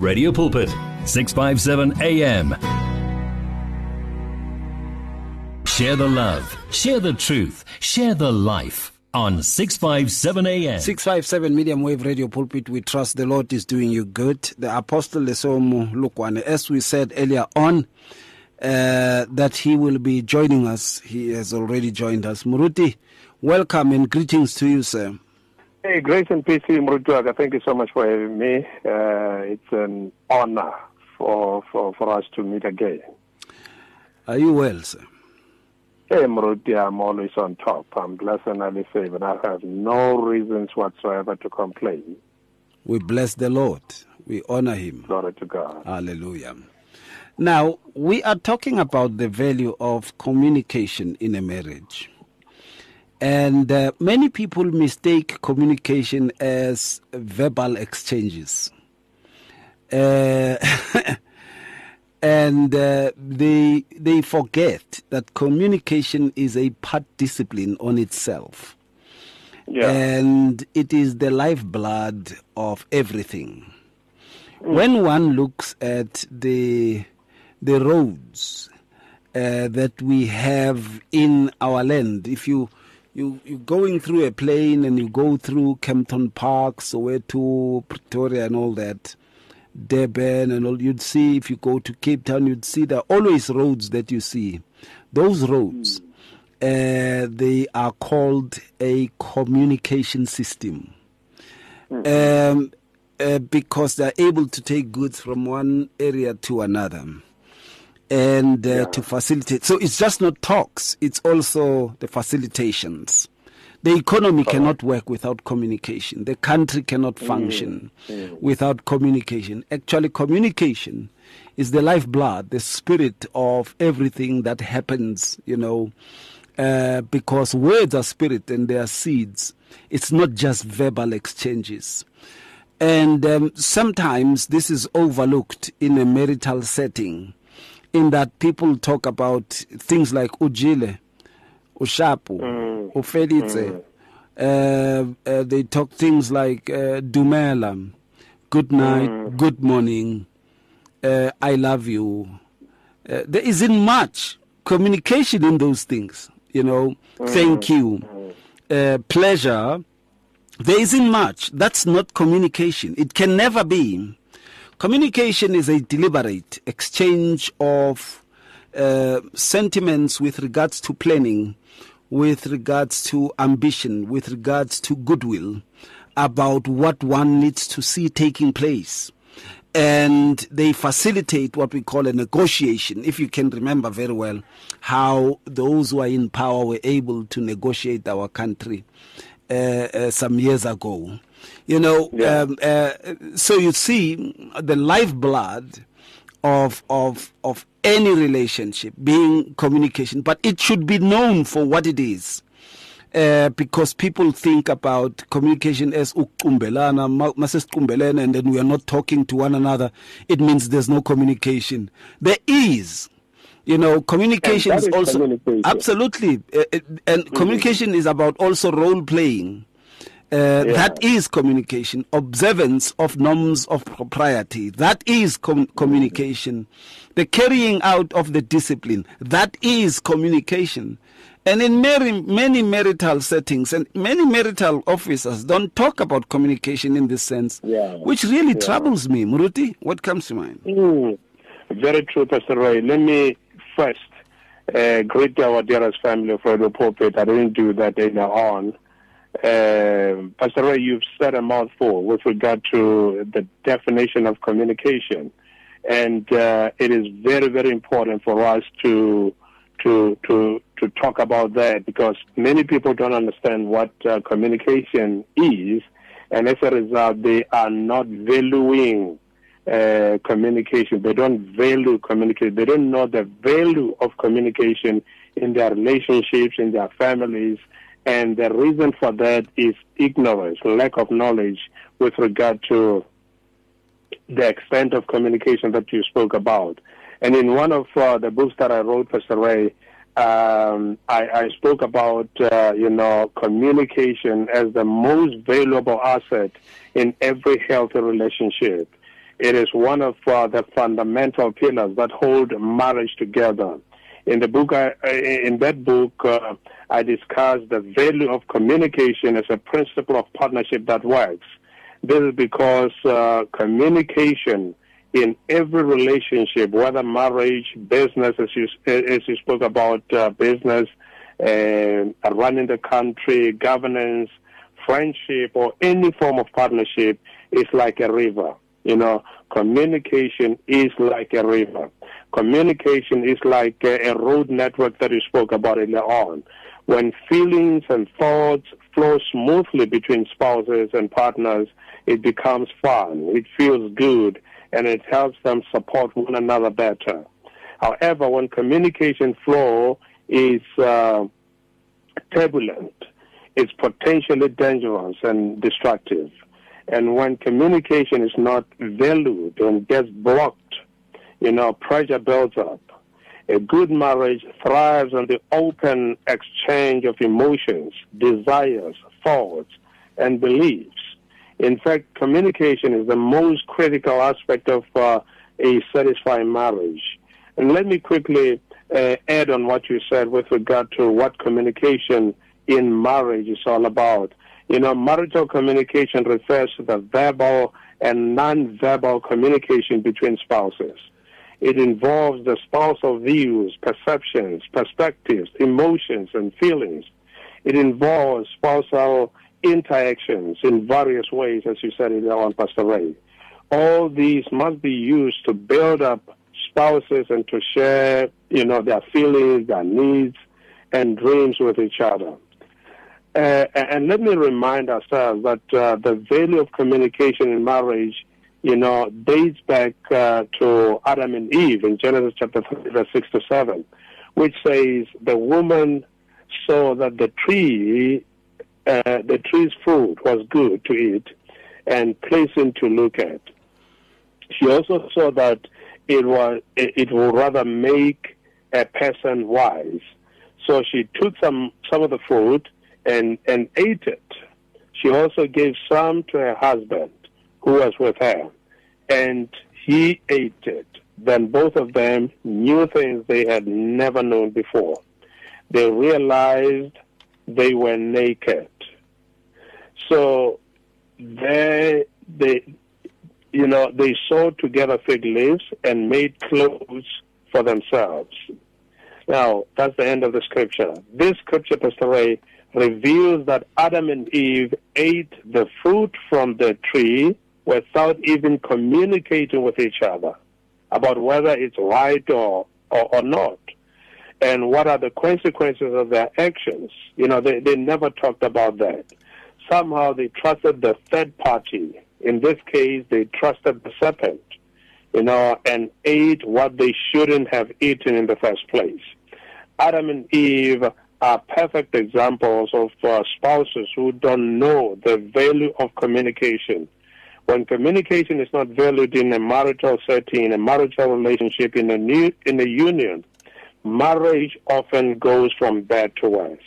Radio Pulpit, 657 AM. Share the love, share the truth, share the life on 657 AM. 657 Medium Wave Radio Pulpit. We trust the Lord is doing you good. The Apostle Lesego Molokoane, as we said earlier on, uh, that he will be joining us. He has already joined us. Muruti, welcome and greetings to you, sir. Hey, grace and peace to you. Thank you so much for having me. Uh, it's an honor for, for, for us to meet again. Are you well, sir? Hey, Muruti, I'm always on top. I'm blessed and highly favored. I have no reasons whatsoever to complain. We bless the Lord. We honor him. Glory to God. Hallelujah. Now, we are talking about the value of communication in a marriage. And uh, many people mistake communication as verbal exchanges. Uh, and uh, they, they forget that communication is a part discipline on itself. Yeah. And it is the lifeblood of everything. When one looks at the the roads uh, that we have in our land, if you you you're going through a plane and you go through Kempton Park, Soweto, Pretoria, and all that, Durban, and all, you'd see if you go to Cape Town, you'd see there are always roads that you see. Those roads, uh, they are called a communication system. Um, uh, because they're able to take goods from one area to another and uh, to facilitate. So it's just not talks, it's also the facilitations. The economy cannot work without communication. The country cannot function without communication. Actually, communication is the lifeblood, the spirit of everything that happens, you know, uh, because words are spirit and they are seeds. It's not just verbal exchanges. And um, sometimes this is overlooked in a marital setting, in that people talk about things like ujile, ushapu, ufelitse. Uh, uh, they talk things like uh, dumela, good night, good morning, uh, I love you. Uh, there isn't much communication in those things, you know. Thank you, uh, pleasure. There isn't much. That's not communication. It can never be. Communication is a deliberate exchange of uh, sentiments with regards to planning, with regards to ambition, with regards to goodwill about what one needs to see taking place. And they facilitate what we call a negotiation. If you can remember very well how those who are in power were able to negotiate our country uh, uh, some years ago. You know, Yeah. um, uh, so you see the lifeblood of of of any relationship being communication, but it should be known for what it is. Uh, because people think about communication as ukumbelana, masesiqumbelene, and then we are not talking to one another. It means there's no communication. There is, you know, communication is also communication. absolutely, uh, uh, and communication is about also role playing. Uh, That is communication. Observance of norms of propriety. That is com- communication. The carrying out of the discipline. That is communication. And in many, many marital settings and many marital officers don't talk about communication in this sense, Yeah. which really troubles me. Muruti, what comes to mind? Mm. Very true, Pastor Ray. Let me first uh, greet our dearest family of Radio Pulpit. I didn't do that earlier on. Um Pastor Ray, you've said a mouthful with regard to the definition of communication. And uh, it is very, very important for us to to to to talk about that because many people don't understand what uh, communication is, and as a result, they are not valuing uh, communication. They don't value communication. They don't know the value of communication in their relationships, in their families, and the reason for that is ignorance, lack of knowledge with regard to the extent of communication that you spoke about. And in one of uh, the books that I wrote, Pastor Ray, um, I, I spoke about, uh, you know, communication as the most valuable asset in every healthy relationship. It is one of uh, the fundamental pillars that hold marriage together. In the book, I, in that book, uh, I discuss the value of communication as a principle of partnership that works. This is because uh, communication in every relationship, whether marriage, business, as you, as you spoke about uh, business, running the country, governance, friendship, or any form of partnership, is like a river. You know, communication is like a river. Communication is like a, a road network that you spoke about earlier on. When feelings and thoughts flow smoothly between spouses and partners, it becomes fun. It feels good and it helps them support one another better. However, when communication flow is uh, turbulent, it's potentially dangerous and destructive. And when communication is not valued and gets blocked, you know, pressure builds up. A good marriage thrives on the open exchange of emotions, desires, thoughts, and beliefs. In fact, communication is the most critical aspect of uh, a satisfying marriage. And let me quickly uh, add on what you said with regard to what communication in marriage is all about. You know, marital communication refers to the verbal and non-verbal communication between spouses. It involves the spousal views, perceptions, perspectives, emotions, and feelings. It involves spousal interactions in various ways, as you said earlier on, Pastor Ray. All these must be used to build up spouses and to share, you know, their feelings, their needs, and dreams with each other. Uh, and let me remind ourselves that uh, the value of communication in marriage you know, dates back uh, to Adam and Eve in Genesis chapter 3, verse 6 to 7, which says, The woman saw that the tree, uh, the tree's fruit was good to eat and pleasing to look at. She also saw that it was it would rather make a person wise. So she took some some of the fruit and and ate it. She also gave some to her husband who was with her, and he ate it. Then both of them knew things they had never known before. They realized they were naked. So they, they, you know, they sewed together fig leaves and made clothes for themselves. Now, that's the end of the scripture. This scripture, Pastor Ray, reveals that Adam and Eve ate the fruit from the tree without even communicating with each other about whether it's right or, or, or not and what are the consequences of their actions. You know, they, they never talked about that. Somehow they trusted the third party. In this case, they trusted the serpent, you know, and ate what they shouldn't have eaten in the first place. Adam and Eve are perfect examples of uh, spouses who don't know the value of communication. When communication is not valued in a marital setting, in a marital relationship, in a new, in a union, marriage often goes from bad to worse.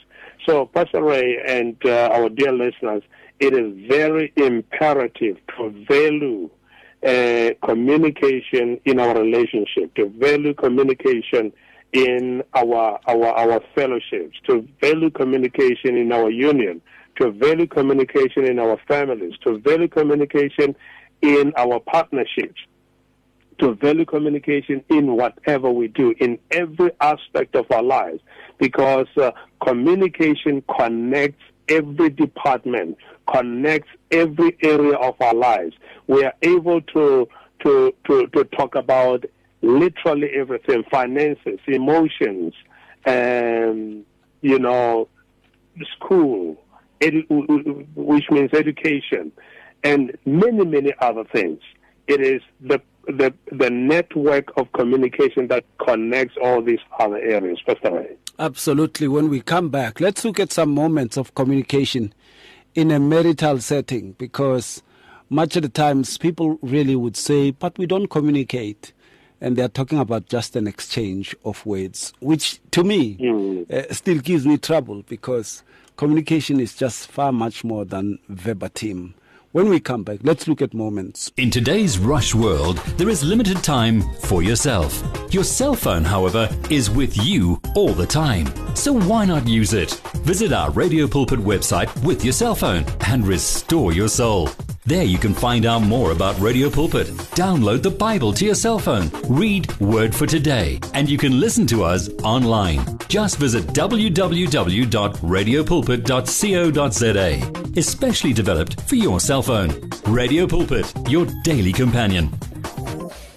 So, Pastor Ray and uh, our dear listeners, it is very imperative to value uh, communication in our relationship, to value communication in our, our, our fellowships, to value communication in our union, to value communication in our families, to value communication in our partnerships, to value communication in whatever we do, in every aspect of our lives, because uh, communication connects every department, connects every area of our lives. We are able to to to, to talk about literally everything finances, emotions, and, you know, school, edu- which means education, and many, many other things. It is the, the, the network of communication that connects all these other areas. Pastor. Absolutely. When we come back, let's look at some moments of communication in a marital setting because much of the times people really would say, but we don't communicate and they're talking about just an exchange of words, which to me mm. uh, still gives me trouble because communication is just far much more than verbatim. When we come back, let's look at moments. In today's rush world, there is limited time for yourself. Your cell phone, however, is with you all the time. So why not use it? Visit our Radio Pulpit website with your cell phone and restore your soul. There you can find out more about Radio Pulpit. Download the Bible to your cell phone, read Word for Today, and you can listen to us online. Just visit www.radiopulpit.co.za, especially developed for your cell phone. Radio Pulpit, your daily companion.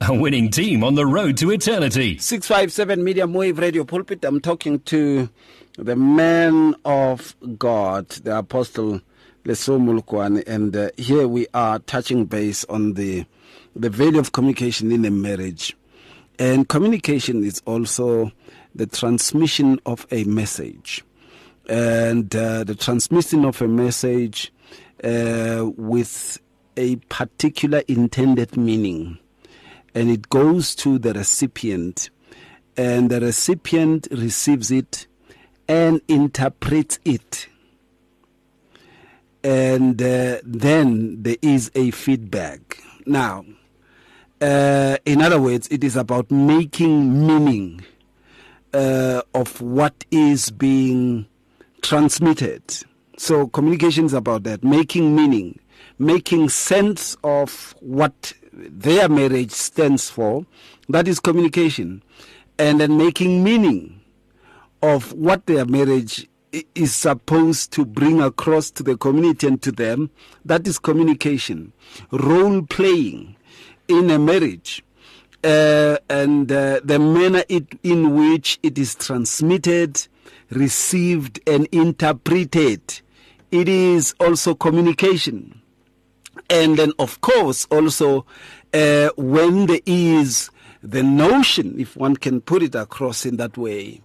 A winning team on the road to eternity. 657 Medium Wave Radio Pulpit. I'm talking to the man of God, the Apostle Leso and uh, here we are touching base on the the value of communication in a marriage. And communication is also the transmission of a message. And uh, the transmission of a message uh, with a particular intended meaning and it goes to the recipient, and the recipient receives it and interprets it. And uh, then there is a feedback. Now, uh, in other words, it is about making meaning uh, of what is being transmitted. So, communication is about that, making meaning, making sense of what their marriage stands for, that is communication, and then making meaning of what their marriage is supposed to bring across to the community and to them, that is communication. Role playing in a marriage. Uh, and uh, the manner it, in which it is transmitted, received, and interpreted. It is also communication. And then, of course, also uh, when there is the notion, if one can put it across in that way,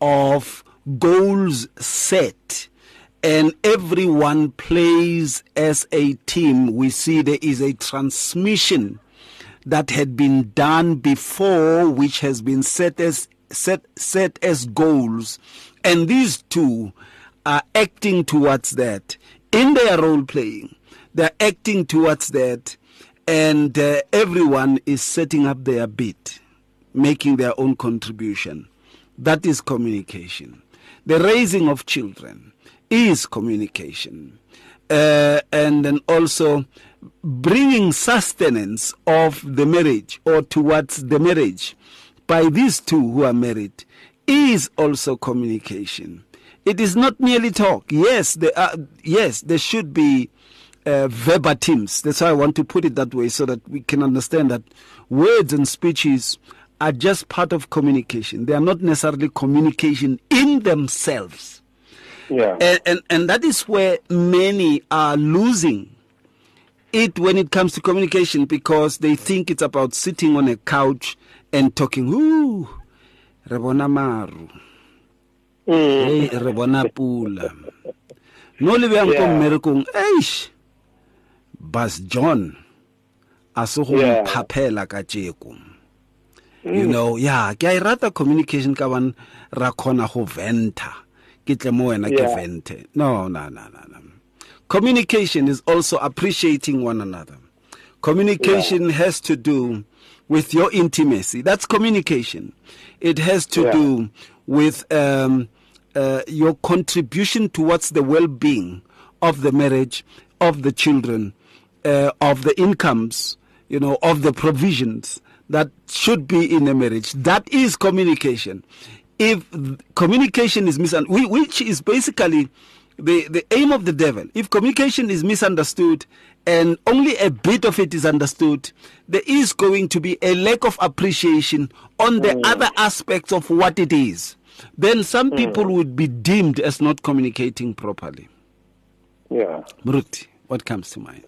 of goals set and everyone plays as a team, we see there is a transmission that had been done before, which has been set as set set as goals, and these two are acting towards that in their role playing. They're acting towards that, and uh, everyone is setting up their bit, making their own contribution. That is communication. The raising of children is communication. Uh, and then also bringing sustenance of the marriage or towards the marriage by these two who are married is also communication. It is not merely talk. Yes, there are, yes, there should be uh, verbatims. That's why I want to put it that way so that we can understand that words and speeches are just part of communication. They are not necessarily communication in themselves. Yeah. And, and, and that is where many are losing it when it comes to communication because they think it's about sitting on a couch and talking. Ooh, rebona maru. Mm. Hey, rebona pula. No le beang ko. Eish. Bas John a se go Yeah. phaphela ka tjeko you know yeah ke a rata communication ka ban ra khona go venta ke tle mo wena ke vente no no no no no. Communication is also appreciating one another. Communication has to do with your intimacy. That's communication. It has to Yeah. do with um, uh, your contribution towards the well-being of the marriage of the children uh, of the incomes you know of the provisions that should be in a marriage. That is communication. If communication is misunderstood which is basically the, the aim of the devil. If communication is misunderstood and only a bit of it is understood there is going to be a lack of appreciation on the other aspects of what it is. Then some people would be deemed as not communicating properly. Yeah. Mruti, what comes to mind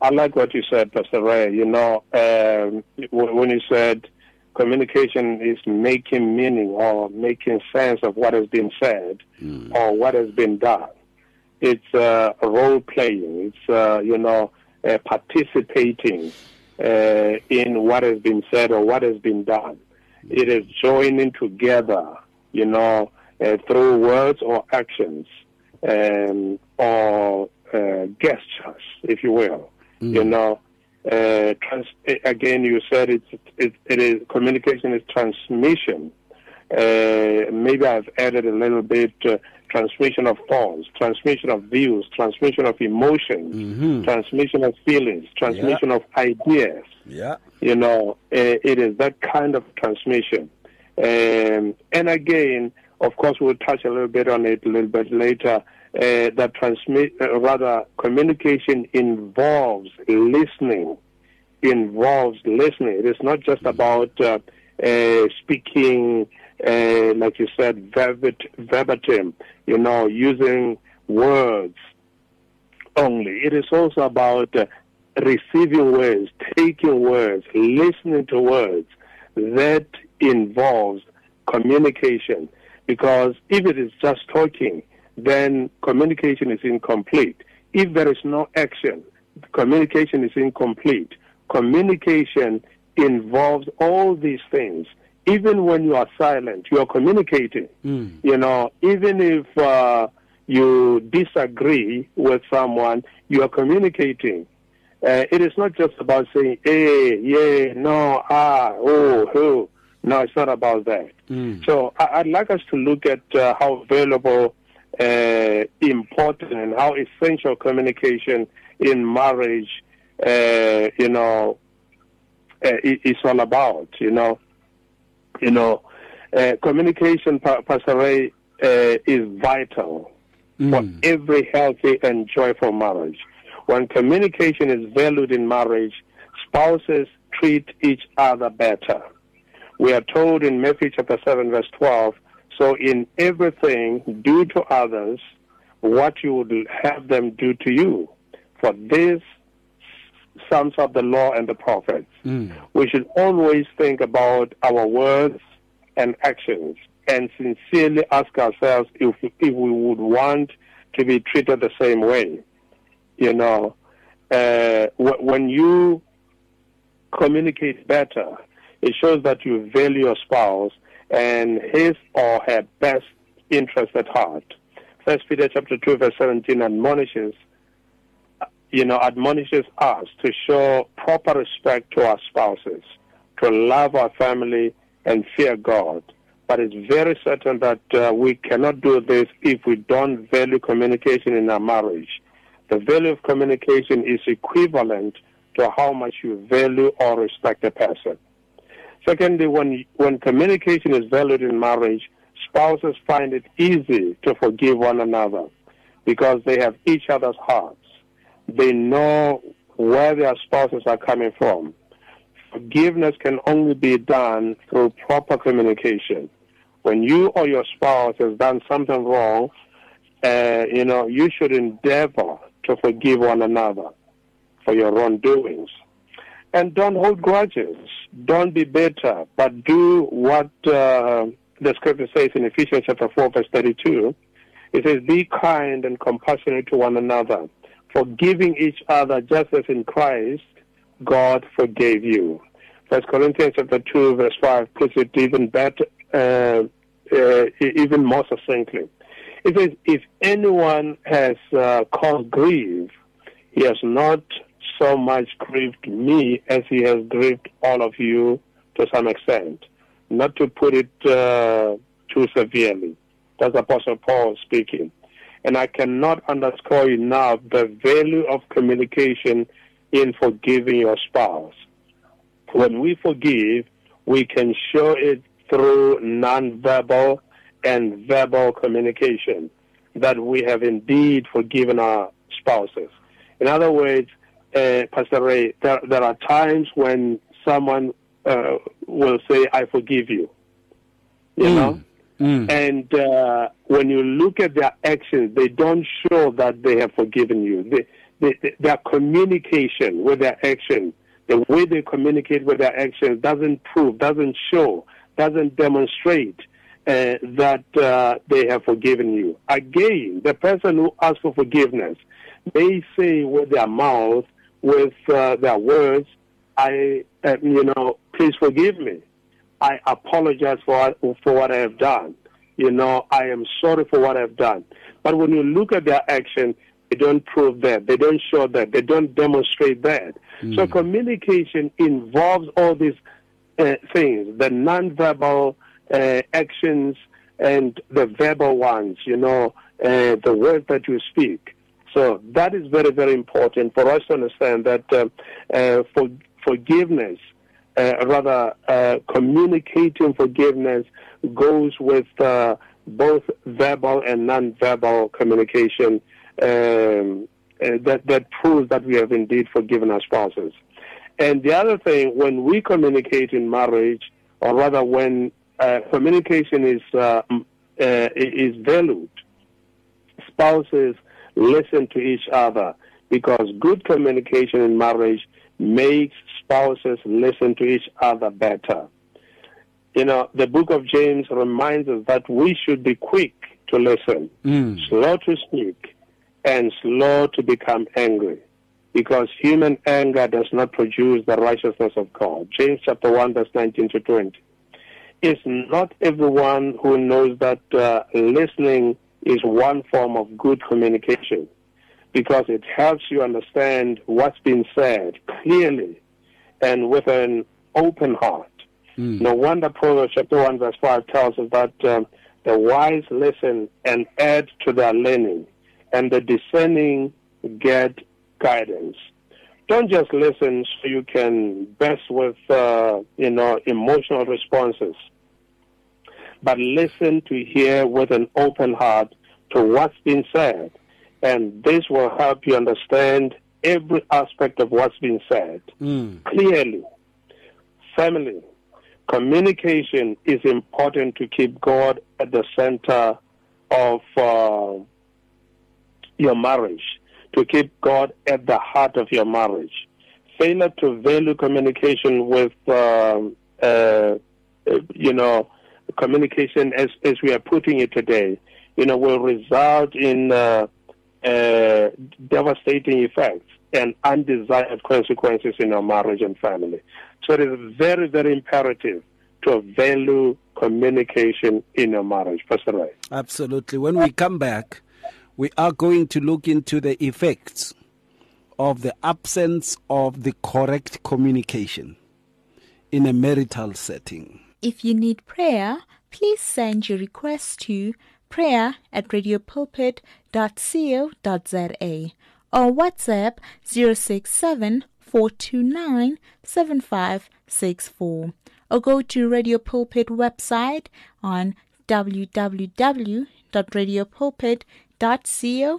I like what you said, Pastor Ray. You know, um, when you said communication is making meaning or making sense of what has been said mm. or what has been done. It's uh, role playing. It's uh, you know uh, participating uh, in what has been said or what has been done. It is joining together, you know, uh, through words or actions um, or uh, gestures, if you will. Mm. You know, uh, trans- again, you said it's, it, it is communication is transmission. Uh, maybe I've added a little bit uh, transmission of thoughts, transmission of views, transmission of emotions, mm-hmm. transmission of feelings, transmission yeah. of ideas. Yeah. You know, uh, it is that kind of transmission. Um, and again, of course, we'll touch a little bit on it a little bit later. Uh, that transmit, uh, rather, communication involves listening. Involves listening. It is not just mm-hmm. about uh, uh, speaking, uh, like you said, verbatim. You know, using words only. It is also about uh, receiving words, taking words, listening to words. That involves communication. Because if it is just talking, then communication is incomplete. If there is no action, communication is incomplete. Communication involves all these things. Even when you are silent, you are communicating. Mm. You know, even if uh, you disagree with someone, you are communicating. Uh, it is not just about saying, hey, yeah, no, ah, oh, oh. No, it's not about that. Mm. So I, would like us to look at uh, how valuable, uh, important, and how essential communication in marriage, uh, you know, uh, is all about. You know, you know, uh, communication, Pastor Ray, uh, is vital mm. for every healthy and joyful marriage. When communication is valued in marriage, spouses treat each other better we are told in Matthew chapter 7, verse 12, so in everything, do to others what you would have them do to you. For this sums up the law and the prophets. Mm. We should always think about our words and actions and sincerely ask ourselves if, if we would want to be treated the same way. You know, uh, when you communicate better, it shows that you value your spouse and his or her best interest at heart. First Peter chapter 2 verse 17 admonishes you know, admonishes us to show proper respect to our spouses, to love our family and fear God. But it's very certain that uh, we cannot do this if we don't value communication in our marriage. The value of communication is equivalent to how much you value or respect a person. Secondly, when, when communication is valued in marriage, spouses find it easy to forgive one another because they have each other's hearts. They know where their spouses are coming from. Forgiveness can only be done through proper communication. When you or your spouse has done something wrong, uh, you know, you should endeavor to forgive one another for your wrongdoings. And don't hold grudges. Don't be bitter, but do what uh, the scripture says in Ephesians chapter 4, verse 32. It says, Be kind and compassionate to one another, forgiving each other just as in Christ God forgave you. First Corinthians chapter 2, verse 5 puts it even better, uh, uh, even more succinctly. It says, If anyone has uh, caused grief, he has not so much grieved me as he has grieved all of you to some extent. Not to put it uh, too severely. That's Apostle Paul speaking. And I cannot underscore enough the value of communication in forgiving your spouse. When we forgive, we can show it through nonverbal and verbal communication that we have indeed forgiven our spouses. In other words, uh, Pastor Ray, there, there are times when someone uh, will say, I forgive you. You mm. know? Mm. And uh, when you look at their actions, they don't show that they have forgiven you. They, their communication with their action, the way they communicate with their actions doesn't prove, doesn't show, doesn't demonstrate uh, that uh, they have forgiven you. Again, the person who asks for forgiveness may say with their mouth, with uh, their words, I, uh, you know, please forgive me. I apologize for for what I have done. You know, I am sorry for what I've done. But when you look at their action, they don't prove that. They don't show that. They don't demonstrate that. Mm. So communication involves all these uh, things: the nonverbal uh, actions and the verbal ones. You know, uh, the words that you speak. So that is very, very important for us to understand that uh, uh, for forgiveness uh, rather uh, communicating forgiveness goes with uh, both verbal and non-verbal communication um, uh, that that proves that we have indeed forgiven our spouses. And the other thing, when we communicate in marriage, or rather when communication is is valued, spouses listen to each other because good communication in marriage makes spouses listen to each other better. You know, the book of James reminds us that we should be quick to listen, mm. slow to speak, and slow to become angry. Because human anger does not produce the righteousness of God. James chapter 1, verse 19 to 20. It's not everyone who knows that uh, listening is one form of good communication because it helps you understand what's been said clearly and with an open heart. Mm. No wonder Proverbs chapter 1 verse 5 tells us that um, the wise listen and add to their learning, and the discerning get guidance. Don't just listen so you can best with, uh, you know, emotional responses, but listen to hear with an open heart to what's been said and this will help you understand every aspect of what's been said mm. clearly. Family, communication is important to keep God at the center of uh, your marriage, to keep God at the heart of your marriage. Failure to value communication with, um, uh, you know, communication as, as we are putting it today, you know, will result in uh, uh, devastating effects and undesired consequences in our marriage and family. So it is very, very imperative to value communication in a marriage. Pastor Ray. Absolutely. When we come back, we are going to look into the effects of the absence of the correct communication in a marital setting. If you need prayer, please send your request to prayer at radiopulpit.co.za or WhatsApp 067 429 7564 or go to Radio Pulpit website on www.radiopulpit.co.za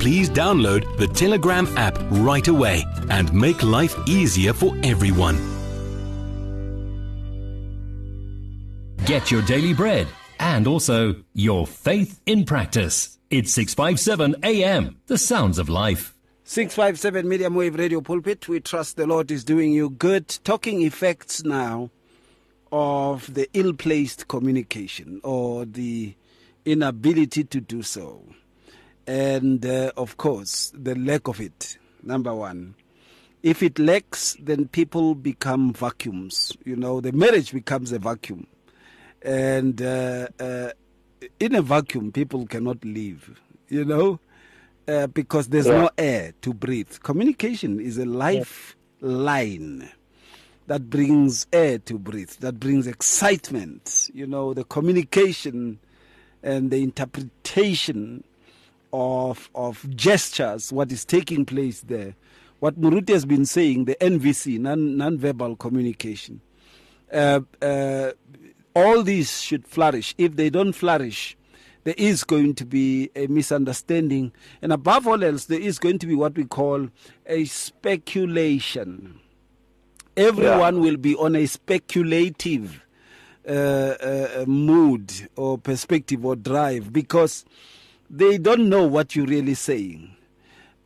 please download the Telegram app right away and make life easier for everyone. Get your daily bread and also your faith in practice. It's 657 AM, the sounds of life. 657 Medium Wave Radio Pulpit. We trust the Lord is doing you good. Talking effects now of the ill placed communication or the inability to do so and uh, of course the lack of it number one if it lacks then people become vacuums you know the marriage becomes a vacuum And uh, uh, in a vacuum, people cannot live, you know, uh, because there's Yeah. no air to breathe. Communication is a lifeline that brings air to breathe, that brings excitement, you know, the communication and the interpretation of of gestures, what is taking place there. What Muruti has been saying, the NVC, non non-verbal communication. Uh, uh, all these should flourish. If they don't flourish, there is going to be a misunderstanding, and above all else, there is going to be what we call a speculation. Everyone will be on a speculative uh, uh, mood or perspective or drive because they don't know what you're really saying.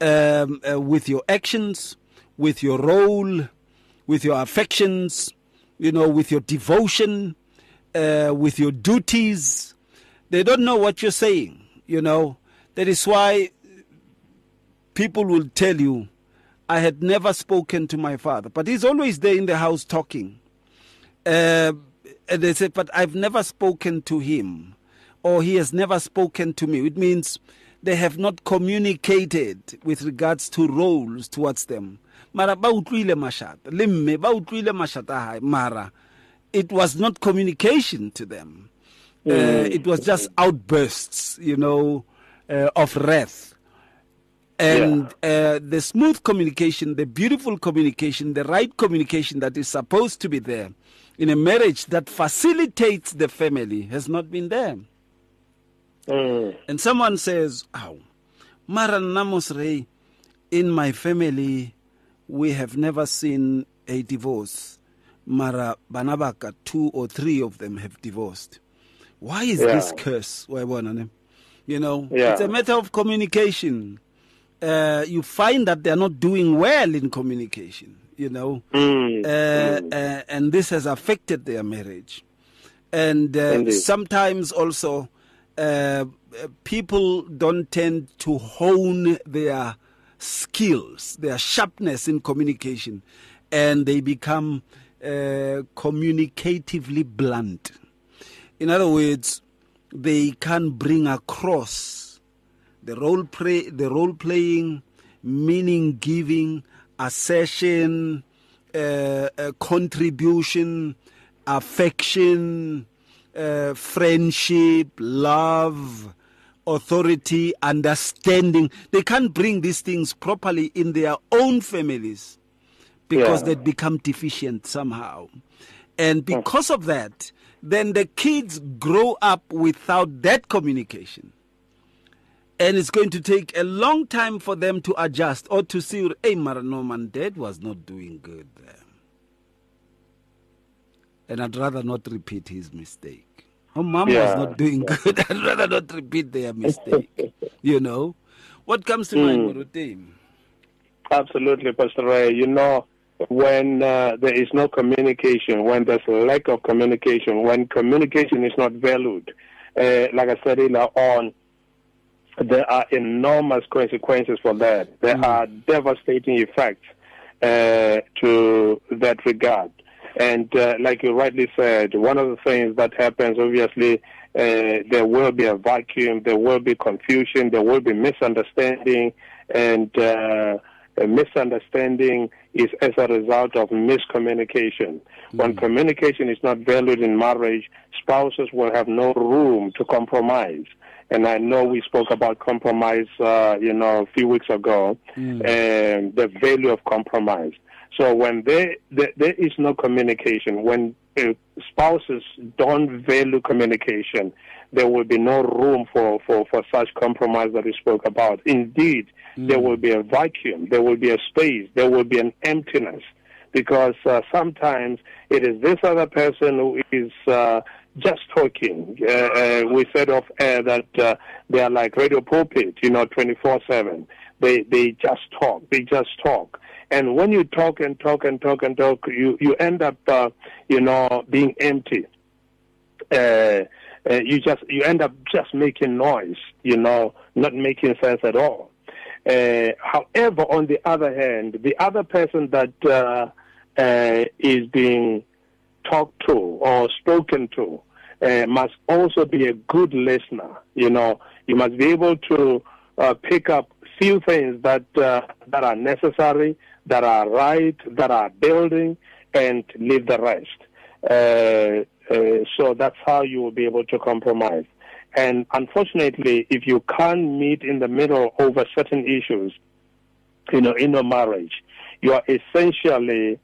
Um, uh, with your actions, with your role, with your affections, you know, with your devotion, uh, with your duties, they don't know what you're saying. You know, that is why people will tell you, I had never spoken to my father, but he's always there in the house talking. Uh, and they say, but I've never spoken to him, or he has never spoken to me. It means they have not communicated with regards to roles towards them. Mara ba utlwile mashata, le mme ba utlwile mashata mara it was not communication to them. Uh, it was just outbursts, you know, uh, of wrath. And uh, the smooth communication, the beautiful communication, the right communication that is supposed to be there in a marriage that facilitates the family has not been there. Mm. And someone says, "Ow, Mara Namos Ray, in my family, we have never seen a divorce. Mara Banabaka, two or three of them have divorced. Why is Yeah. this curse? You know, Yeah. it's a matter of communication. Uh, you find that they're not doing well in communication. You know, Mm. uh, uh, and this has affected their marriage. And uh, sometimes also, uh, people don't tend to hone their skills, their sharpness in communication, and they become uh, communicatively blunt. In other words, they can't bring across the role play, the role playing, meaning giving, assertion, uh, uh, contribution, affection, uh, friendship, love, authority, understanding. They can't bring these things properly in their own families because Yeah. they become deficient somehow. And because of that, then the kids grow up without that communication. And it's going to take a long time for them to adjust or to see, hey, Mara, no, man, dad was not doing good there. And I'd rather not repeat his mistake. Oh, mom was Yeah, not doing good. I'd rather not repeat their mistake. you know? What comes to mind, Muruti? Absolutely, Pastor Ray. You know, when uh, there is no communication, when there's a lack of communication, when communication is not valued, uh, like I said earlier on, there are enormous consequences for that. There are devastating effects uh, to that regard. And uh, like you rightly said, one of the things that happens, obviously, uh, there will be a vacuum, there will be confusion, there will be misunderstanding, and uh, a misunderstanding is as a result of miscommunication. When communication is not valued in marriage, spouses will have no room to compromise. And I know we spoke about compromise, uh, you know, a few weeks ago, and the value of compromise. So when there, there, there is no communication, when uh, spouses don't value communication, there will be no room for, for, for such compromise that we spoke about. Indeed, there will be a vacuum, there will be a space, there will be an emptiness, because uh, sometimes it is this other person who is uh, just talking. Uh, uh, we said off air that uh, they are like radio pulpit, you know, 24 7. They, they just talk, they just talk. And when you talk and talk and talk and talk, you, you end up, uh, you know, being empty. Uh, uh, you just you end up just making noise, you know, not making sense at all. Uh, however, on the other hand, the other person that uh, uh, is being talked to or spoken to, uh, must also be a good listener. You know, you must be able to uh, pick up few things that that are necessary, that are right, that are building, and leave the rest. Uh, uh, so that's how you will be able to compromise. And unfortunately, if you can't meet in the middle over certain issues, you know, in a marriage, you are essentially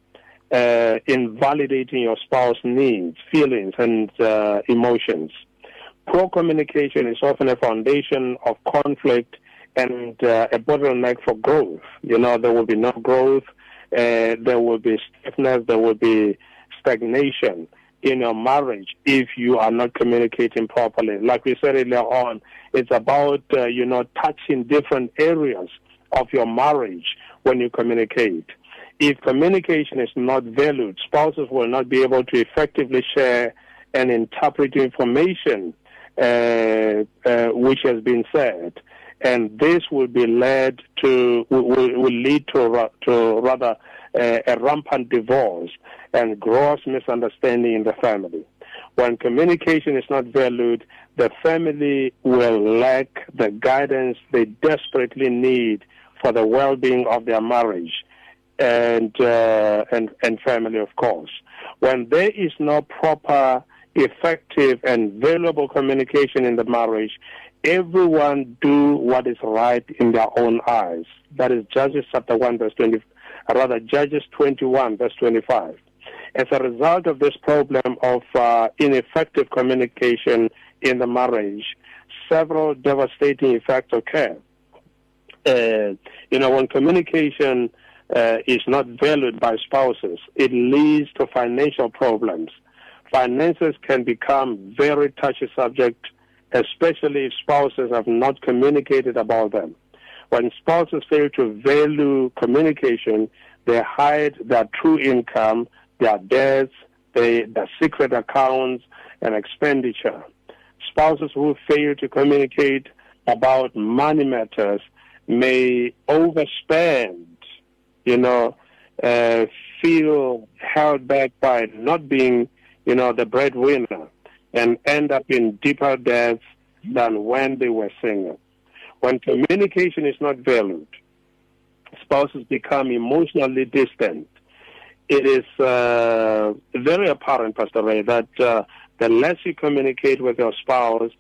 uh, invalidating your spouse's needs, feelings, and uh, emotions. Poor communication is often a foundation of conflict and uh, a bottleneck for growth. You know, there will be no growth, uh, there will be stiffness, there will be stagnation in your marriage if you are not communicating properly. Like we said earlier on, it's about, uh, you know, touching different areas of your marriage when you communicate. If communication is not valued, spouses will not be able to effectively share and interpret information uh, uh, which has been said. And this will be led to, will, will lead to, to rather uh, a rampant divorce and gross misunderstanding in the family. When communication is not valued, the family will lack the guidance they desperately need for the well-being of their marriage and uh, and and family, of course. When there is no proper, effective, and valuable communication in the marriage, everyone do what is right in their own eyes. That is Judges chapter one, verse twenty. Rather, Judges twenty-one, verse twenty-five. As a result of this problem of uh, ineffective communication in the marriage, several devastating effects occur. Uh, you know, when communication uh, is not valued by spouses, it leads to financial problems. Finances can become very touchy subject, especially if spouses have not communicated about them. When spouses fail to value communication, they hide their true income their debts, their, their secret accounts, and expenditure. Spouses who fail to communicate about money matters may overspend, you know, uh, feel held back by not being, you know, the breadwinner and end up in deeper debts than when they were single. When communication is not valued, spouses become emotionally distant it is uh, very apparent, Pastor Ray, that uh, the less you communicate with your spouse,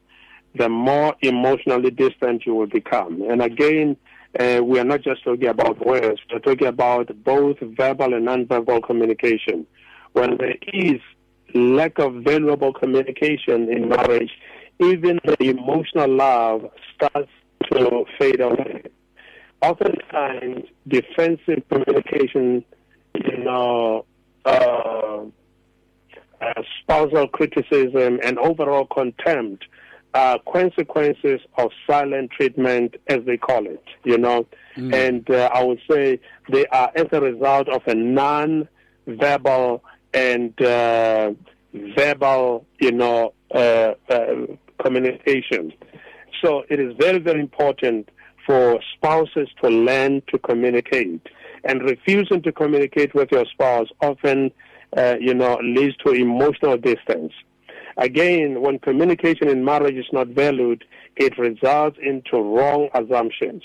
the more emotionally distant you will become. And again, uh, we are not just talking about words, we're talking about both verbal and nonverbal communication. When there is lack of valuable communication in marriage, even the emotional love starts to fade away. Oftentimes, defensive communication you know, uh, uh, spousal criticism and overall contempt are consequences of silent treatment, as they call it, you know. Mm. And uh, I would say they are as a result of a non-verbal and uh, verbal, you know, uh, uh, communication. So it is very, very important for spouses to learn to communicate and refusing to communicate with your spouse often, uh, you know, leads to emotional distance. Again, when communication in marriage is not valued, it results into wrong assumptions.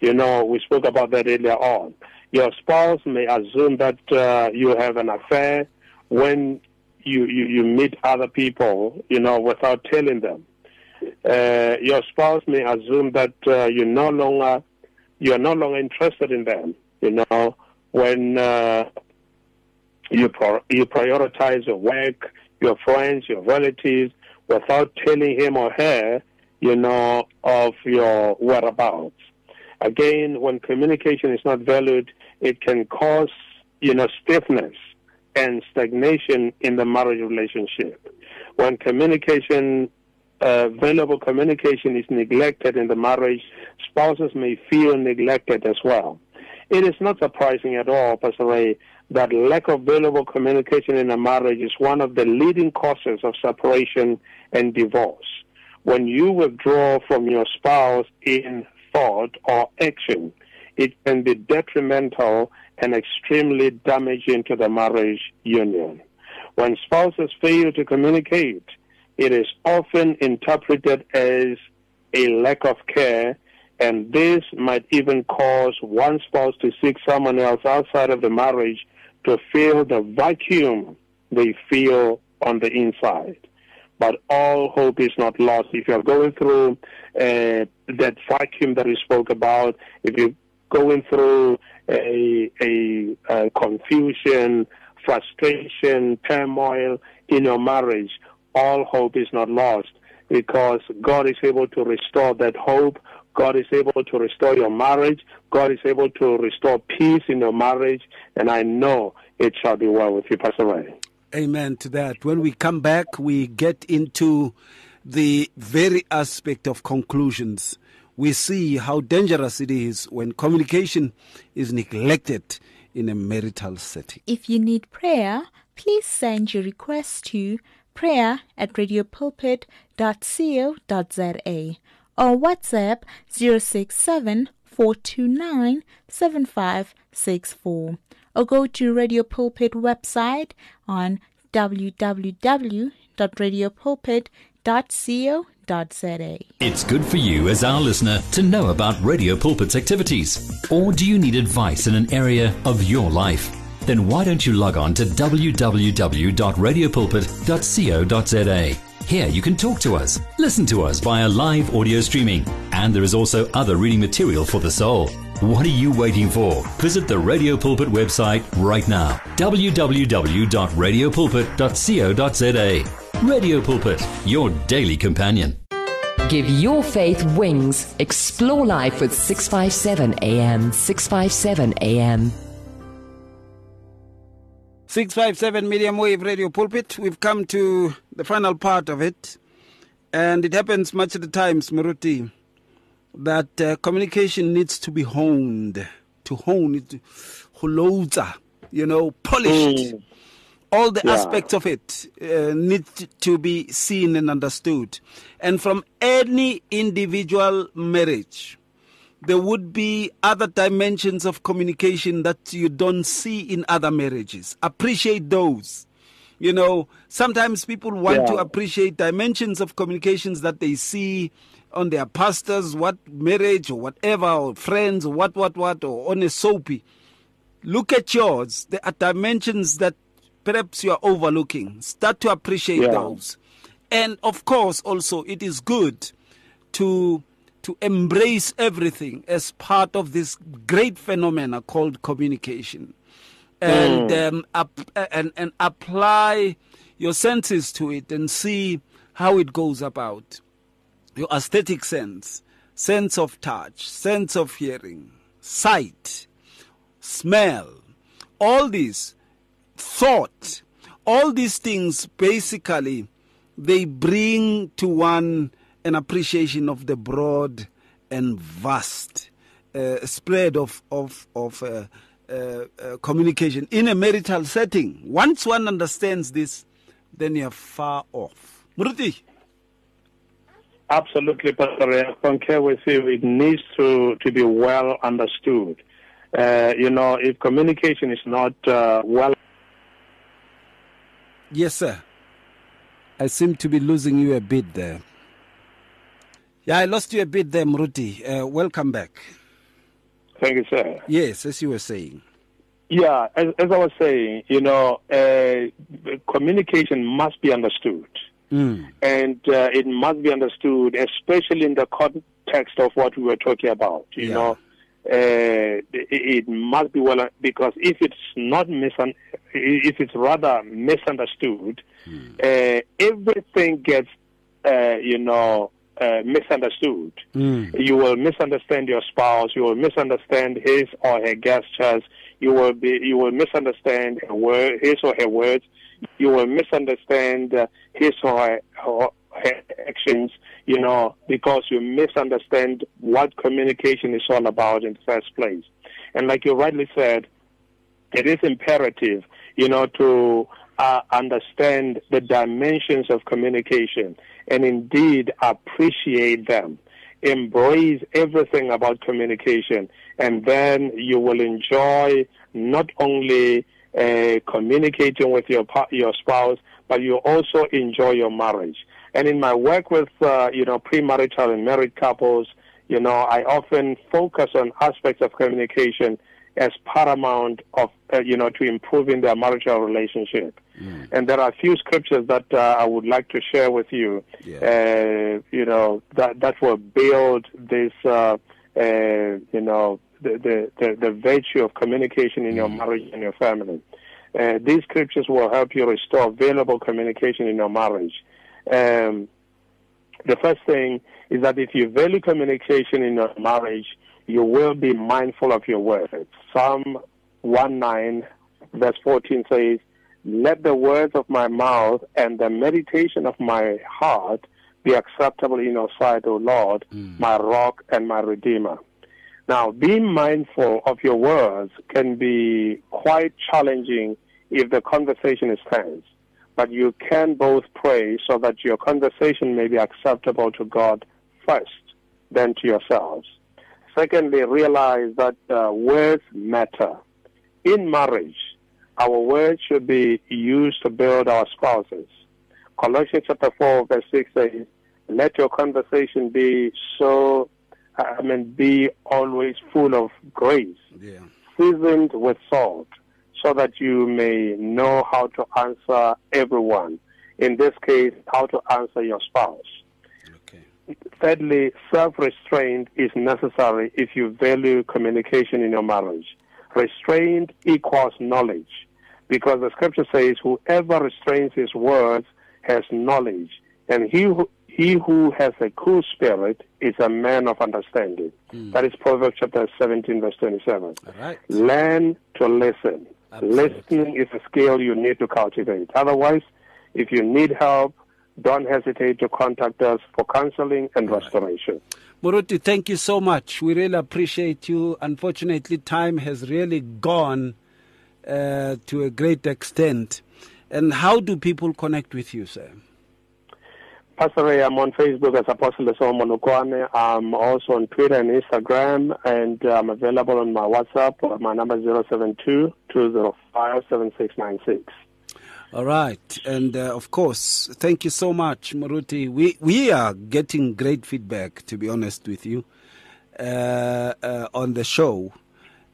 You know, we spoke about that earlier on. Your spouse may assume that uh, you have an affair when you, you, you meet other people, you know, without telling them. Uh, your spouse may assume that uh, you no longer you are no longer interested in them you know, when uh, you pro- you prioritize your work, your friends, your relatives, without telling him or her, you know, of your whereabouts. Again, when communication is not valued, it can cause, you know, stiffness and stagnation in the marriage relationship. When communication, uh, valuable communication is neglected in the marriage, spouses may feel neglected as well. It is not surprising at all, Pastor Ray, that lack of valuable communication in a marriage is one of the leading causes of separation and divorce. When you withdraw from your spouse in thought or action, it can be detrimental and extremely damaging to the marriage union. When spouses fail to communicate, it is often interpreted as a lack of care, and this might even cause one spouse to seek someone else outside of the marriage to fill the vacuum they feel on the inside. But all hope is not lost. If you're going through uh, that vacuum that we spoke about, if you're going through a, a, a confusion, frustration, turmoil in your marriage, all hope is not lost because God is able to restore that hope. God is able to restore your marriage. God is able to restore peace in your marriage. And I know it shall be well with you, Pastor. Amen to that. When we come back, we get into the very aspect of conclusions. We see how dangerous it is when communication is neglected in a marital setting. If you need prayer, please send your request to prayer at radiopulpit.co.za or WhatsApp 067 429 7564 or go to Radio Pulpit website on www.radiopulpit.co.za. It's good for you as our listener to know about Radio Pulpit's activities. Or do you need advice in an area of your life? Then why don't you log on to www.radiopulpit.co.za? Here you can talk to us, listen to us via live audio streaming, and there is also other reading material for the soul. What are you waiting for? Visit the Radio Pulpit website right now www.radiopulpit.co.za. Radio Pulpit, your daily companion. Give your faith wings. Explore life with 657 AM. 657 AM. 657 medium wave radio pulpit. We've come to the final part of it. And it happens much of the times, Maruti, that uh, communication needs to be honed, to hone it, hulotza, you know, polished. Mm. All the Yeah. aspects of it uh, need to be seen and understood. And from any individual marriage, there would be other dimensions of communication that you don't see in other marriages. Appreciate those. You know, sometimes people want to appreciate dimensions of communications that they see on their pastors, what marriage or whatever, or friends, or what, what, what, or on a soapy. Look at yours. There are dimensions that perhaps you are overlooking. Start to appreciate Yeah. those. And of course, also, it is good to to embrace everything as part of this great phenomena called communication and um, up, and and apply your senses to it and see how it goes about. Your aesthetic sense sense of touch sense of hearing sight smell all these thought all these things basically they bring to one an appreciation of the broad and vast uh, spread of of of uh, uh, uh, communication in a marital setting. Once one understands this, then you're far off. Muruti, Absolutely, Pastor I concur with you. It needs to, to be well understood. Uh, you know, if communication is not uh, well yes, sir. I seem to be losing you a bit there. Yeah, I lost you a bit there, Muruti. Uh, welcome back. Thank you, sir. Yes, as you were saying. Yeah, as, as I was saying, you know, uh, communication must be understood. Mm. And uh, it must be understood, especially in the context of what we were talking about. You Yeah. know, uh, it, it must be well because if it's not misun- if it's rather misunderstood, uh, everything gets, uh, you know, uh, misunderstood. Mm. You will misunderstand your spouse. You will misunderstand his or her gestures. You will be. You will misunderstand her word, his or her words. You will misunderstand uh, his or her, her, her actions. You know, because you misunderstand what communication is all about in the first place. And like you rightly said, it is imperative, you know, to uh, understand the dimensions of communication and indeed appreciate them. Embrace everything about communication, and then you will enjoy not only uh, communicating with your your spouse, but you also enjoy your marriage. And in my work with, uh, you know, premarital and married couples, you know, I often focus on aspects of communication as paramount of, uh, you know, to improving their marital relationship. Mm. And there are a few scriptures that uh, I would like to share with you, yeah. Uh, you know, that, that will build this, uh, uh, you know, the, the, the, the, virtue of communication in mm. your marriage and your family. these scriptures will help you restore valuable communication in your marriage. Um, the first thing is that if you value communication in your marriage, you will be mindful of your words. Psalm 1 9, verse 14 says, Let the words of my mouth and the meditation of my heart be acceptable in your sight, O Lord, mm. my rock and my redeemer. Now, being mindful of your words can be quite challenging if the conversation is tense but you can both pray so that your conversation may be acceptable to God first, then to yourselves. Secondly, realize that uh, words matter. In marriage, our words should be used to build our spouses. Colossians chapter 4, verse 6 says, Let your conversation be so, I mean, be always full of grace, yeah. seasoned with salt so that you may know how to answer everyone. In this case, how to answer your spouse. Thirdly, self restraint is necessary if you value communication in your marriage. Restraint equals knowledge because the scripture says, Whoever restrains his words has knowledge, and he who, he who has a cool spirit is a man of understanding. Mm. That is Proverbs chapter 17, verse 27. Learn to listen. Absolutely. Listening is a skill you need to cultivate. Otherwise, if you need help, don't hesitate to contact us for counseling and restoration. Muruti, thank you so much. We really appreciate you. Unfortunately, time has really gone uh, to a great extent. And how do people connect with you, sir? Pastor Ray, I'm on Facebook as Apostle Lesego Molokoane. I'm also on Twitter and Instagram, and I'm available on my WhatsApp. My number is 072 205 7696. All right, and uh, of course, thank you so much, Maruti. We we are getting great feedback, to be honest with you, uh, uh, on the show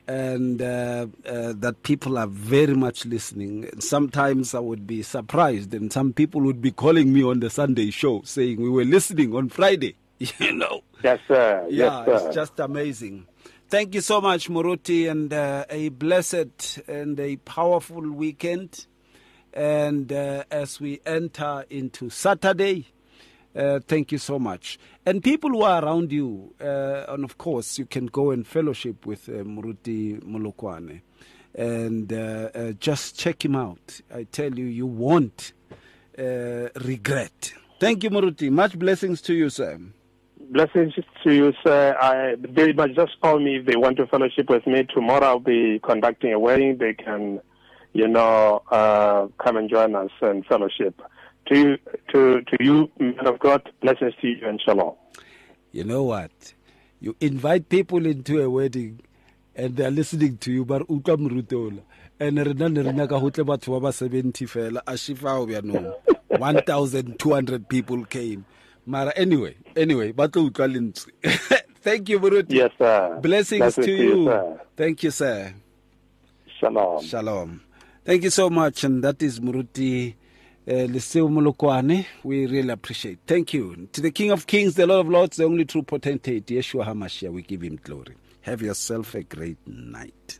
and uh, uh, that people are very much listening. Sometimes I would be surprised, and some people would be calling me on the Sunday show saying we were listening on Friday. You know? Yes, sir. Yeah, yes, sir. it's just amazing. Thank you so much, Muruti, and uh, a blessed and a powerful weekend. And uh, as we enter into Saturday, uh, thank you so much. And people who are around you, uh, and of course, you can go and fellowship with uh, Muruti Molokoane and uh, uh, just check him out. I tell you, you won't uh, regret. Thank you, Muruti. Much blessings to you, sir. Blessings to you, sir. I, they must just call me if they want to fellowship with me. Tomorrow I'll be conducting a wedding. They can, you know, uh, come and join us and fellowship. To you, to, to you, man of God, blessings to you and shalom. You know what? You invite people into a wedding and they're listening to you, but utlwa morutola and rena ne rena ka gotle batho ba ba 70 fela a shifao bjanong. 1200 people came. Mara anyway anyway ba tlo utlwa thank you Muruti. yes sir. Blessings, blessings to, you, you. thank you sir. Shalom. Shalom thank you so much and that is muruti uh, Lesego Molokoane, we really appreciate. Thank you. To the King of Kings, the Lord of Lords, the only true potentate, Yeshua HaMashiach, we give him glory. Have yourself a great night.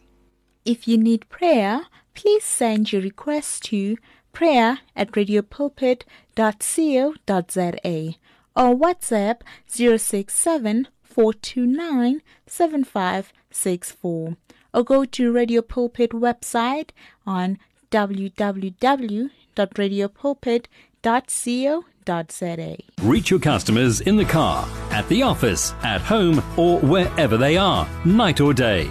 If you need prayer, please send your request to prayer at radiopulpit.co.za or WhatsApp 067 429 7564 or go to Radio Pulpit website on www www.radiopulpit.co.za. Reach your customers in the car, at the office, at home, or wherever they are, night or day.